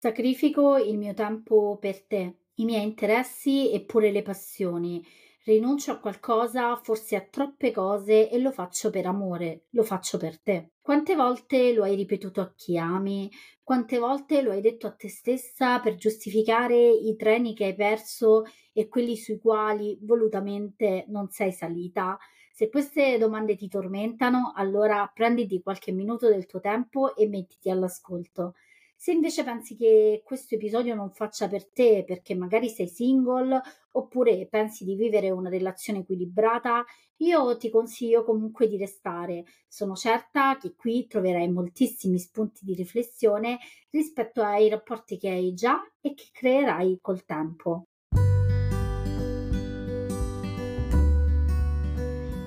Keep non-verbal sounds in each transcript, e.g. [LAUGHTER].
Sacrifico il mio tempo per te, i miei interessi e pure le passioni. Rinuncio a qualcosa, forse a troppe cose e lo faccio per amore, lo faccio per te. Quante volte lo hai ripetuto a chi ami? Quante volte lo hai detto a te stessa per giustificare i treni che hai perso e quelli sui quali volutamente non sei salita? Se queste domande ti tormentano, allora prenditi qualche minuto del tuo tempo e mettiti all'ascolto. Se invece pensi che questo episodio non faccia per te perché magari sei single oppure pensi di vivere una relazione equilibrata, io ti consiglio comunque di restare. Sono certa che qui troverai moltissimi spunti di riflessione rispetto ai rapporti che hai già e che creerai col tempo.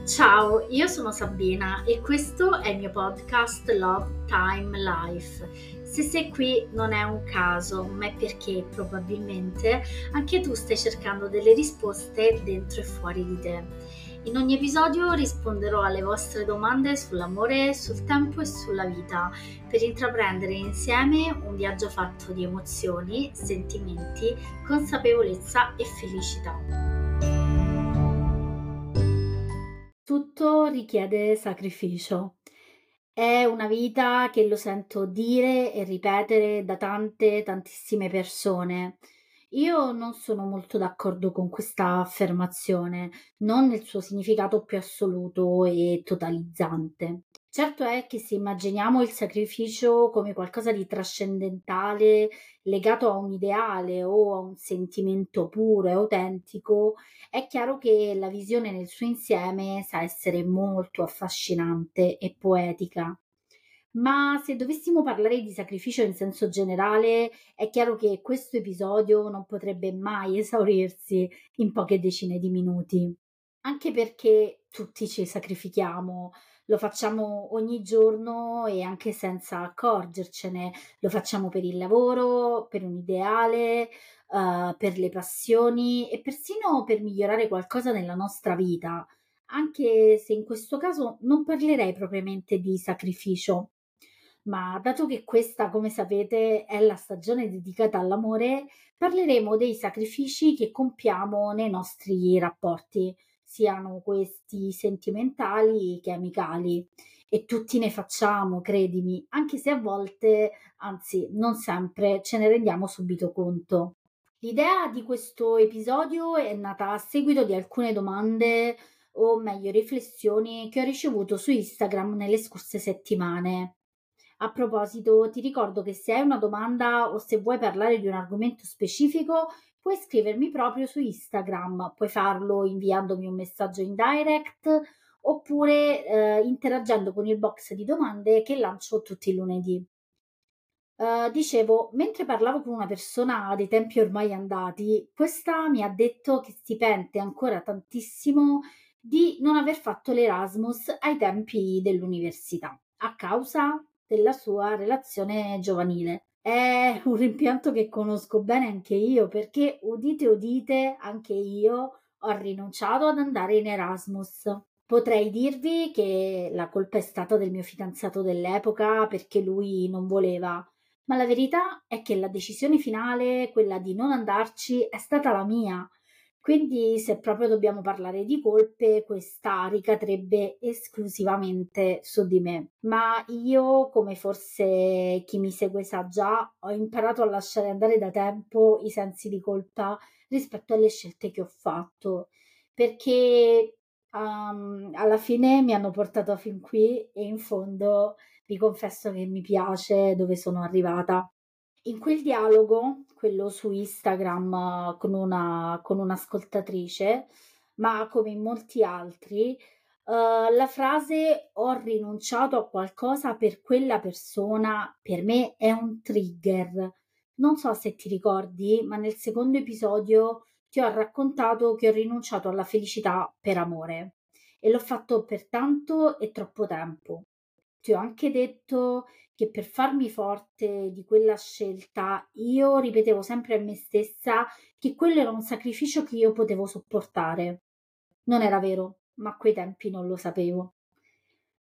Ciao, io sono Sabina e questo è il mio podcast Love Time Life se sei qui non è un caso, ma è perché probabilmente anche tu stai cercando delle risposte dentro e fuori di te. In ogni episodio risponderò alle vostre domande sull'amore, sul tempo e sulla vita per intraprendere insieme un viaggio fatto di emozioni, sentimenti, consapevolezza e felicità. Tutto richiede sacrificio. È una vita che lo sento dire e ripetere da tante, tantissime persone. Io non sono molto d'accordo con questa affermazione, non nel suo significato più assoluto e totalizzante. Certo è che se immaginiamo il sacrificio come qualcosa di trascendentale, legato a un ideale o a un sentimento puro e autentico, è chiaro che la visione nel suo insieme sa essere molto affascinante e poetica. Ma se dovessimo parlare di sacrificio in senso generale, è chiaro che questo episodio non potrebbe mai [LAUGHS] esaurirsi in poche decine di minuti. Anche perché tutti ci sacrifichiamo, lo facciamo ogni giorno e anche senza accorgercene, lo facciamo per il lavoro, per un ideale, uh, per le passioni e persino per migliorare qualcosa nella nostra vita, anche se in questo caso non parlerei propriamente di sacrificio. Ma dato che questa, come sapete, è la stagione dedicata all'amore, parleremo dei sacrifici che compiamo nei nostri rapporti siano questi sentimentali che amicali. E tutti ne facciamo, credimi, anche se a volte, anzi non sempre, ce ne rendiamo subito conto. L'idea di questo episodio è nata a seguito di alcune domande o meglio riflessioni che ho ricevuto su Instagram nelle scorse settimane. A proposito, ti ricordo che se hai una domanda o se vuoi parlare di un argomento specifico, puoi scrivermi proprio su Instagram, puoi farlo inviandomi un messaggio in direct oppure eh, interagendo con il box di domande che lancio tutti i lunedì. Uh, dicevo, mentre parlavo con una persona dei tempi ormai andati, questa mi ha detto che si pente ancora tantissimo di non aver fatto l'Erasmus ai tempi dell'università, a causa della sua relazione giovanile. È un rimpianto che conosco bene anche io perché, udite udite, anche io ho rinunciato ad andare in Erasmus. Potrei dirvi che la colpa è stata del mio fidanzato dell'epoca perché lui non voleva, ma la verità è che la decisione finale, quella di non andarci, è stata la mia quindi, se proprio dobbiamo parlare di colpe, questa ricadrebbe esclusivamente su di me. Ma io, come forse chi mi segue sa già, ho imparato a lasciare andare da tempo i sensi di colpa rispetto alle scelte che ho fatto, perché um, alla fine mi hanno portato fin qui e in fondo vi confesso che mi piace dove sono arrivata. In quel dialogo, quello su Instagram con una, con un'ascoltatrice, ma come in molti altri, uh, la frase ho rinunciato a qualcosa per quella persona per me è un trigger. Non so se ti ricordi, ma nel secondo episodio ti ho raccontato che ho rinunciato alla felicità per amore e l'ho fatto per tanto e troppo tempo. Ti ho anche detto che per farmi forte di quella scelta io ripetevo sempre a me stessa che quello era un sacrificio che io potevo sopportare. Non era vero, ma a quei tempi non lo sapevo.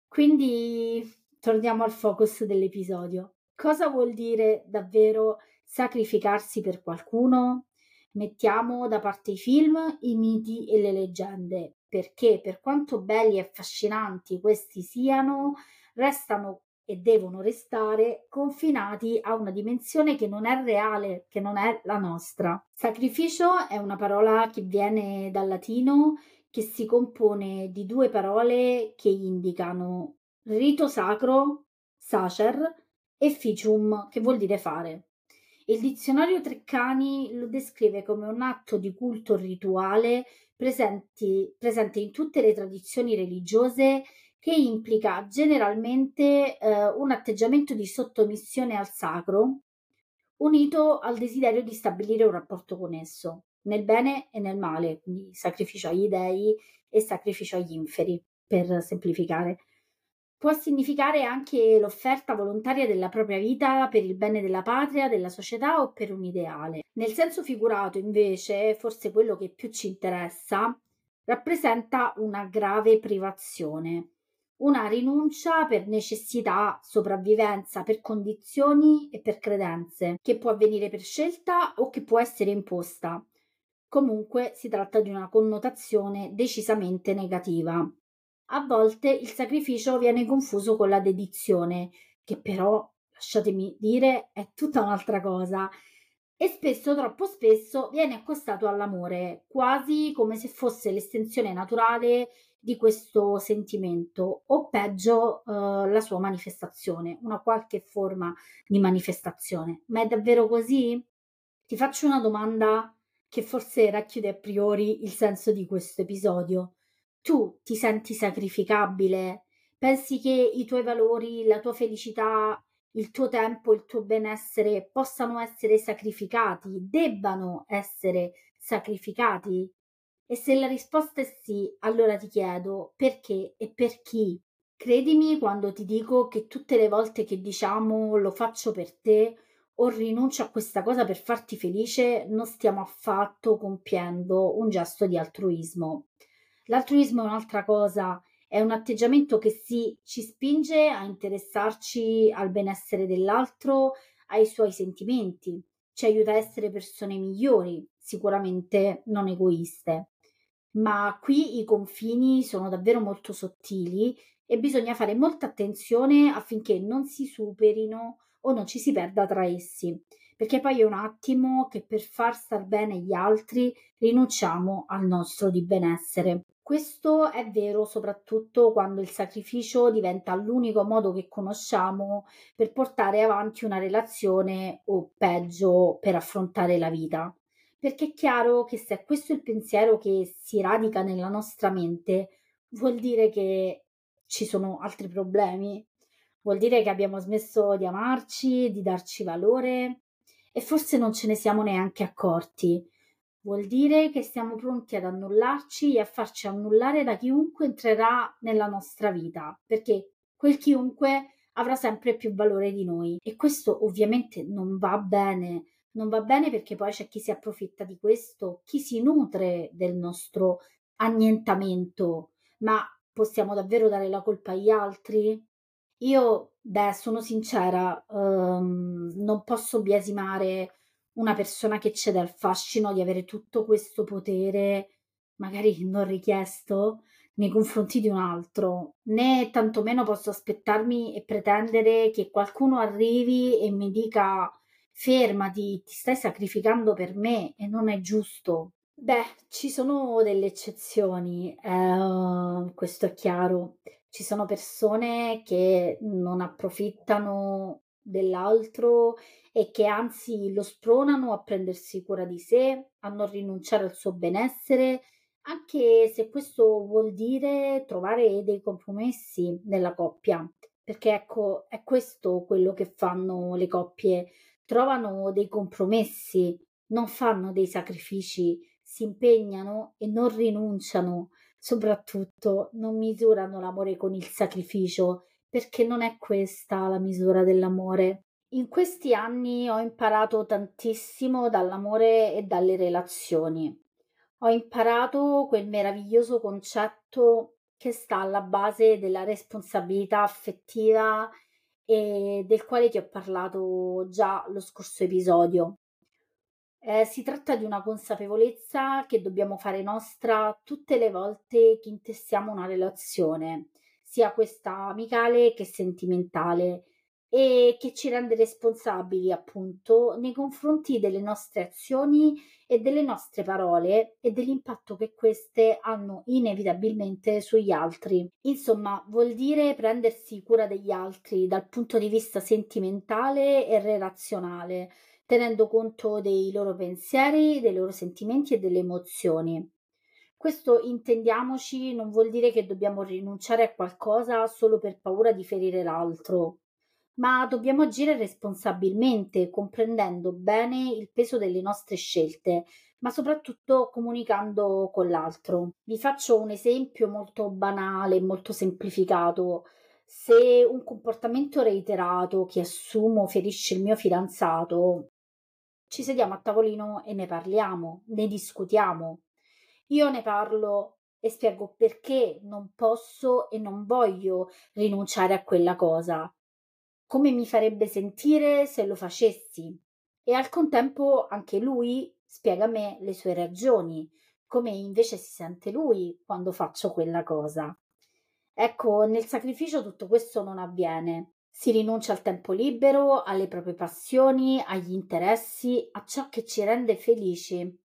Quindi torniamo al focus dell'episodio. Cosa vuol dire davvero sacrificarsi per qualcuno? Mettiamo da parte i film, i miti e le leggende, perché per quanto belli e affascinanti questi siano, restano e devono restare confinati a una dimensione che non è reale, che non è la nostra. Sacrificio è una parola che viene dal latino che si compone di due parole che indicano rito sacro, sacer, e ficium, che vuol dire fare. Il dizionario Treccani lo descrive come un atto di culto rituale presenti, presente in tutte le tradizioni religiose che implica generalmente eh, un atteggiamento di sottomissione al sacro, unito al desiderio di stabilire un rapporto con esso, nel bene e nel male, quindi sacrificio agli dei e sacrificio agli inferi, per semplificare. Può significare anche l'offerta volontaria della propria vita per il bene della patria, della società o per un ideale. Nel senso figurato, invece, forse quello che più ci interessa, rappresenta una grave privazione, una rinuncia per necessità, sopravvivenza, per condizioni e per credenze, che può avvenire per scelta o che può essere imposta. Comunque si tratta di una connotazione decisamente negativa. A volte il sacrificio viene confuso con la dedizione, che però, lasciatemi dire, è tutta un'altra cosa. E spesso, troppo spesso, viene accostato all'amore, quasi come se fosse l'estensione naturale di questo sentimento o peggio eh, la sua manifestazione, una qualche forma di manifestazione. Ma è davvero così? Ti faccio una domanda che forse racchiude a priori il senso di questo episodio. Tu ti senti sacrificabile? Pensi che i tuoi valori, la tua felicità, il tuo tempo, il tuo benessere possano essere sacrificati, debbano essere sacrificati? E se la risposta è sì, allora ti chiedo perché e per chi? Credimi quando ti dico che tutte le volte che diciamo lo faccio per te o rinuncio a questa cosa per farti felice, non stiamo affatto compiendo un gesto di altruismo. L'altruismo è un'altra cosa, è un atteggiamento che sì, ci spinge a interessarci al benessere dell'altro, ai suoi sentimenti, ci aiuta a essere persone migliori, sicuramente non egoiste ma qui i confini sono davvero molto sottili e bisogna fare molta attenzione affinché non si superino o non ci si perda tra essi, perché poi è un attimo che per far star bene gli altri rinunciamo al nostro di benessere. Questo è vero soprattutto quando il sacrificio diventa l'unico modo che conosciamo per portare avanti una relazione o peggio per affrontare la vita perché è chiaro che se questo è il pensiero che si radica nella nostra mente, vuol dire che ci sono altri problemi, vuol dire che abbiamo smesso di amarci, di darci valore e forse non ce ne siamo neanche accorti. Vuol dire che siamo pronti ad annullarci e a farci annullare da chiunque entrerà nella nostra vita, perché quel chiunque avrà sempre più valore di noi e questo ovviamente non va bene non va bene perché poi c'è chi si approfitta di questo, chi si nutre del nostro annientamento, ma possiamo davvero dare la colpa agli altri? Io, beh, sono sincera, um, non posso biasimare una persona che cede al fascino di avere tutto questo potere, magari non richiesto, nei confronti di un altro, né tantomeno posso aspettarmi e pretendere che qualcuno arrivi e mi dica fermati, ti stai sacrificando per me e non è giusto. Beh, ci sono delle eccezioni, eh, questo è chiaro. Ci sono persone che non approfittano dell'altro e che anzi lo spronano a prendersi cura di sé, a non rinunciare al suo benessere, anche se questo vuol dire trovare dei compromessi nella coppia, perché ecco, è questo quello che fanno le coppie trovano dei compromessi, non fanno dei sacrifici, si impegnano e non rinunciano, soprattutto non misurano l'amore con il sacrificio, perché non è questa la misura dell'amore. In questi anni ho imparato tantissimo dall'amore e dalle relazioni. Ho imparato quel meraviglioso concetto che sta alla base della responsabilità affettiva e del quale ti ho parlato già lo scorso episodio. Eh, si tratta di una consapevolezza che dobbiamo fare nostra tutte le volte che intessiamo una relazione, sia questa amicale che sentimentale, e che ci rende responsabili appunto nei confronti delle nostre azioni e delle nostre parole e dell'impatto che queste hanno inevitabilmente sugli altri. Insomma, vuol dire prendersi cura degli altri dal punto di vista sentimentale e relazionale, tenendo conto dei loro pensieri, dei loro sentimenti e delle emozioni. Questo, intendiamoci, non vuol dire che dobbiamo rinunciare a qualcosa solo per paura di ferire l'altro ma dobbiamo agire responsabilmente, comprendendo bene il peso delle nostre scelte, ma soprattutto comunicando con l'altro. Vi faccio un esempio molto banale, molto semplificato. Se un comportamento reiterato che assumo ferisce il mio fidanzato, ci sediamo a tavolino e ne parliamo, ne discutiamo. Io ne parlo e spiego perché non posso e non voglio rinunciare a quella cosa come mi farebbe sentire se lo facessi e al contempo anche lui spiega a me le sue ragioni, come invece si sente lui quando faccio quella cosa. Ecco, nel sacrificio tutto questo non avviene. Si rinuncia al tempo libero, alle proprie passioni, agli interessi, a ciò che ci rende felici.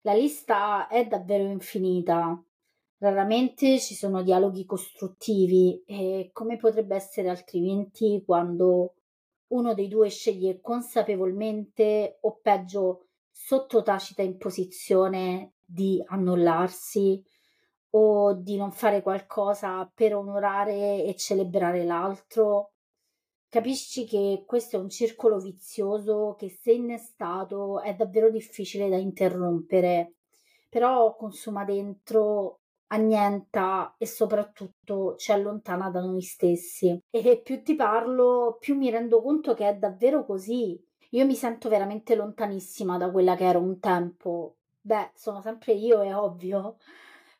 La lista è davvero infinita. Raramente ci sono dialoghi costruttivi e come potrebbe essere altrimenti quando uno dei due sceglie consapevolmente o peggio sotto tacita imposizione di annullarsi o di non fare qualcosa per onorare e celebrare l'altro. Capisci che questo è un circolo vizioso che se innestato è davvero difficile da interrompere, però consuma dentro annienta e soprattutto ci allontana da noi stessi. E più ti parlo, più mi rendo conto che è davvero così. Io mi sento veramente lontanissima da quella che ero un tempo. Beh, sono sempre io, è ovvio.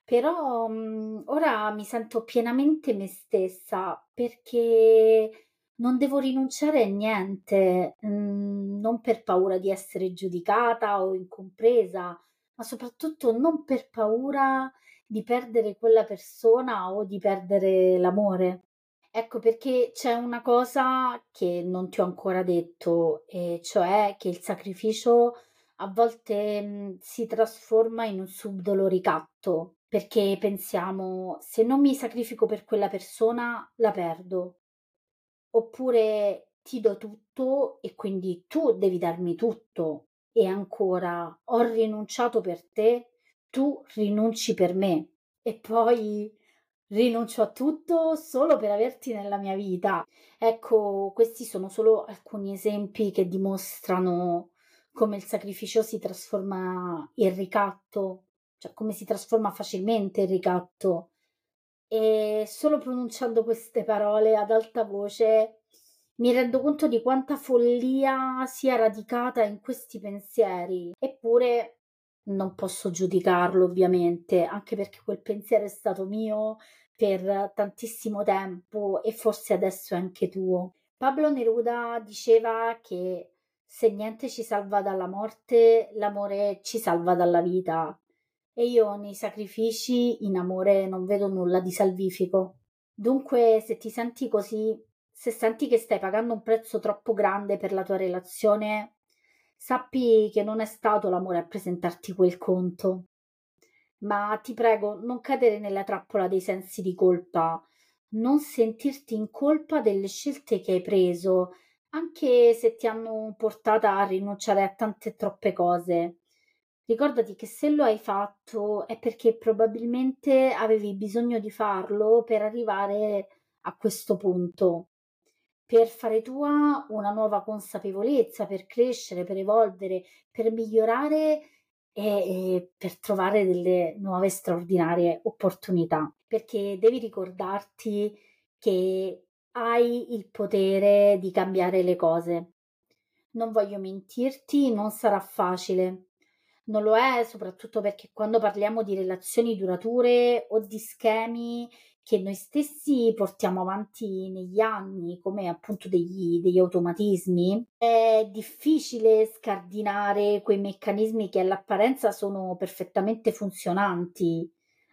Però mh, ora mi sento pienamente me stessa perché non devo rinunciare a niente, mh, non per paura di essere giudicata o incompresa, ma soprattutto non per paura di perdere quella persona o di perdere l'amore. Ecco perché c'è una cosa che non ti ho ancora detto, e cioè che il sacrificio a volte si trasforma in un subdolo ricatto, perché pensiamo se non mi sacrifico per quella persona la perdo, oppure ti do tutto e quindi tu devi darmi tutto e ancora ho rinunciato per te tu rinunci per me e poi rinuncio a tutto solo per averti nella mia vita. Ecco, questi sono solo alcuni esempi che dimostrano come il sacrificio si trasforma in ricatto, cioè come si trasforma facilmente in ricatto. E solo pronunciando queste parole ad alta voce mi rendo conto di quanta follia sia radicata in questi pensieri. Eppure non posso giudicarlo ovviamente, anche perché quel pensiero è stato mio per tantissimo tempo e forse adesso è anche tuo. Pablo Neruda diceva che se niente ci salva dalla morte, l'amore ci salva dalla vita. E io nei sacrifici in amore non vedo nulla di salvifico. Dunque, se ti senti così, se senti che stai pagando un prezzo troppo grande per la tua relazione, Sappi che non è stato l'amore a presentarti quel conto. Ma ti prego, non cadere nella trappola dei sensi di colpa, non sentirti in colpa delle scelte che hai preso, anche se ti hanno portata a rinunciare a tante e troppe cose. Ricordati che se lo hai fatto è perché probabilmente avevi bisogno di farlo per arrivare a questo punto per fare tua una nuova consapevolezza, per crescere, per evolvere, per migliorare e, e, per trovare delle nuove straordinarie opportunità. Perché devi ricordarti che hai il potere di cambiare le cose. Non voglio mentirti, non sarà facile. Non lo è soprattutto perché quando parliamo di relazioni durature o di schemi che noi stessi portiamo avanti negli anni come appunto degli, degli automatismi, è difficile scardinare quei meccanismi che all'apparenza sono perfettamente funzionanti,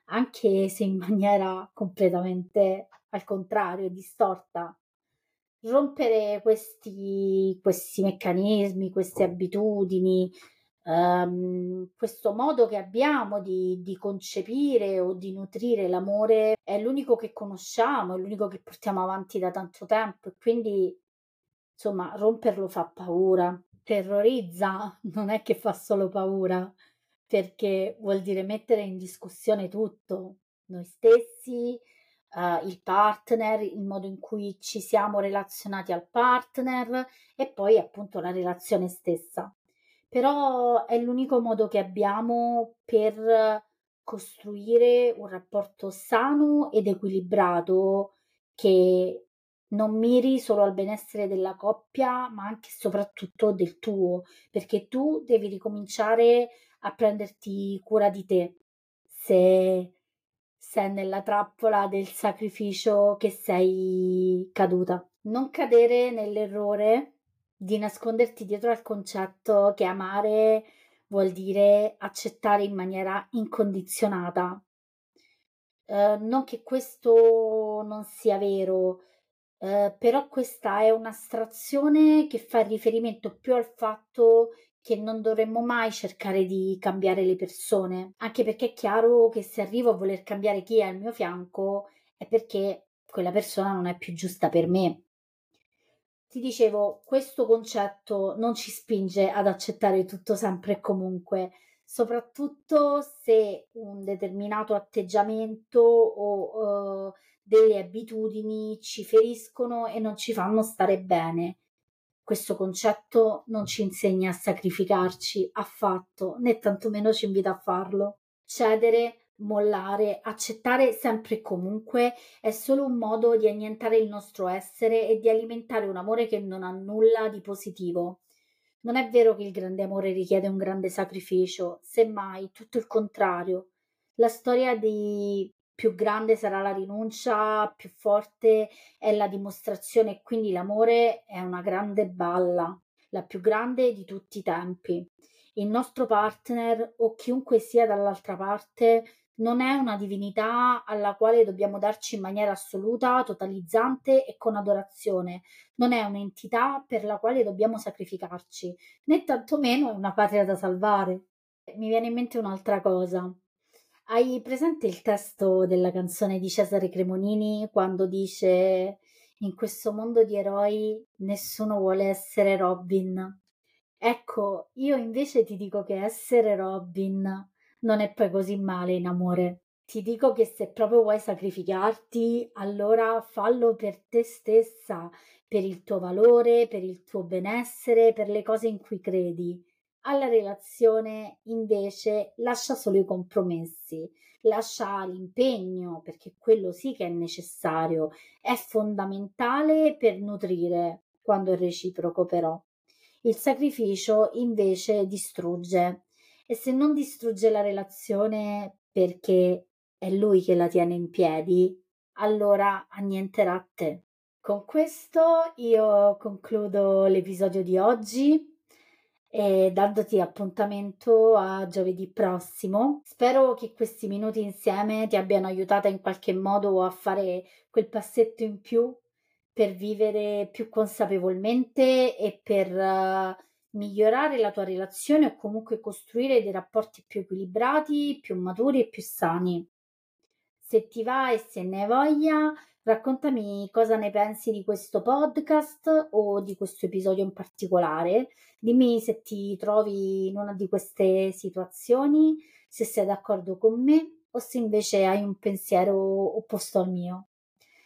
anche se in maniera completamente al contrario, distorta. Rompere questi, questi meccanismi, queste abitudini, um, questo modo che abbiamo di, di concepire o di nutrire l'amore è l'unico che conosciamo, è l'unico che portiamo avanti da tanto tempo e quindi insomma romperlo fa paura, terrorizza, [LAUGHS] non è che fa solo paura, perché vuol dire mettere in discussione tutto, noi stessi, uh, il partner, il modo in cui ci siamo relazionati al partner e poi appunto la relazione stessa però è l'unico modo che abbiamo per costruire un rapporto sano ed equilibrato che non miri solo al benessere della coppia, ma anche e soprattutto del tuo, perché tu devi ricominciare a prenderti cura di te se sei nella trappola del sacrificio che sei caduta. Non cadere nell'errore di nasconderti dietro al concetto che amare vuol dire accettare in maniera incondizionata. Eh, non che questo non sia vero, eh, però questa è un'astrazione che fa riferimento più al fatto che non dovremmo mai cercare di cambiare le persone, anche perché è chiaro che se arrivo a voler cambiare chi è al mio fianco è perché quella persona non è più giusta per me ti dicevo, questo concetto non ci spinge ad accettare tutto sempre e comunque, soprattutto se un determinato atteggiamento o uh, delle abitudini ci feriscono e non ci fanno stare bene. Questo concetto non ci insegna a sacrificarci affatto, né tantomeno ci invita a farlo. Cedere mollare, accettare sempre e comunque è solo un modo di annientare il nostro essere e di alimentare un amore che non ha nulla di positivo. Non è vero che il grande amore richiede un grande sacrificio, semmai tutto il contrario. La storia di più grande sarà la rinuncia, più forte è la dimostrazione e quindi l'amore è una grande balla, la più grande di tutti i tempi. Il nostro partner o chiunque sia dall'altra parte non è una divinità alla quale dobbiamo darci in maniera assoluta, totalizzante e con adorazione. Non è un'entità per la quale dobbiamo sacrificarci, né tantomeno è una patria da salvare. Mi viene in mente un'altra cosa. Hai presente il testo della canzone di Cesare Cremonini quando dice in questo mondo di eroi nessuno vuole essere Robin? Ecco, io invece ti dico che essere Robin non è poi così male in amore. Ti dico che se proprio vuoi sacrificarti, allora fallo per te stessa, per il tuo valore, per il tuo benessere, per le cose in cui credi. Alla relazione invece lascia solo i compromessi, lascia l'impegno, perché quello sì che è necessario, è fondamentale per nutrire, quando è reciproco però. Il sacrificio invece distrugge e se non distrugge la relazione perché è lui che la tiene in piedi, allora annienterà te. Con questo io concludo l'episodio di oggi e dandoti appuntamento a giovedì prossimo. Spero che questi minuti insieme ti abbiano aiutata in qualche modo a fare quel passetto in più per vivere più consapevolmente e per migliorare la tua relazione o comunque costruire dei rapporti più equilibrati, più maturi e più sani. Se ti va e se ne hai voglia, raccontami cosa ne pensi di questo podcast o di questo episodio in particolare. Dimmi se ti trovi in una di queste situazioni, se sei d'accordo con me o se invece hai un pensiero opposto al mio.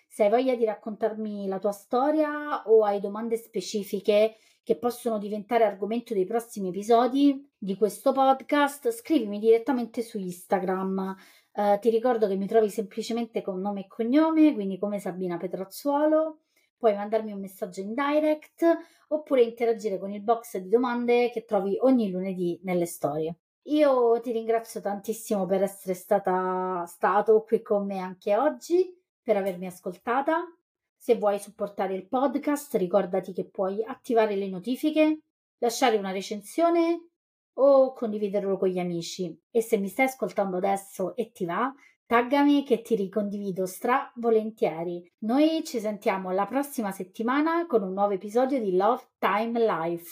Se hai voglia di raccontarmi la tua storia o hai domande specifiche che possono diventare argomento dei prossimi episodi di questo podcast, scrivimi direttamente su Instagram. Uh, ti ricordo che mi trovi semplicemente con nome e cognome, quindi come Sabina Petrazzuolo. Puoi mandarmi un messaggio in direct oppure interagire con il box di domande che trovi ogni lunedì nelle storie. Io ti ringrazio tantissimo per essere stata, stato qui con me anche oggi per avermi ascoltata. Se vuoi supportare il podcast, ricordati che puoi attivare le notifiche, lasciare una recensione o condividerlo con gli amici. E se mi stai ascoltando adesso e ti va, taggami che ti ricondivido stra volentieri. Noi ci sentiamo la prossima settimana con un nuovo episodio di Love Time Life.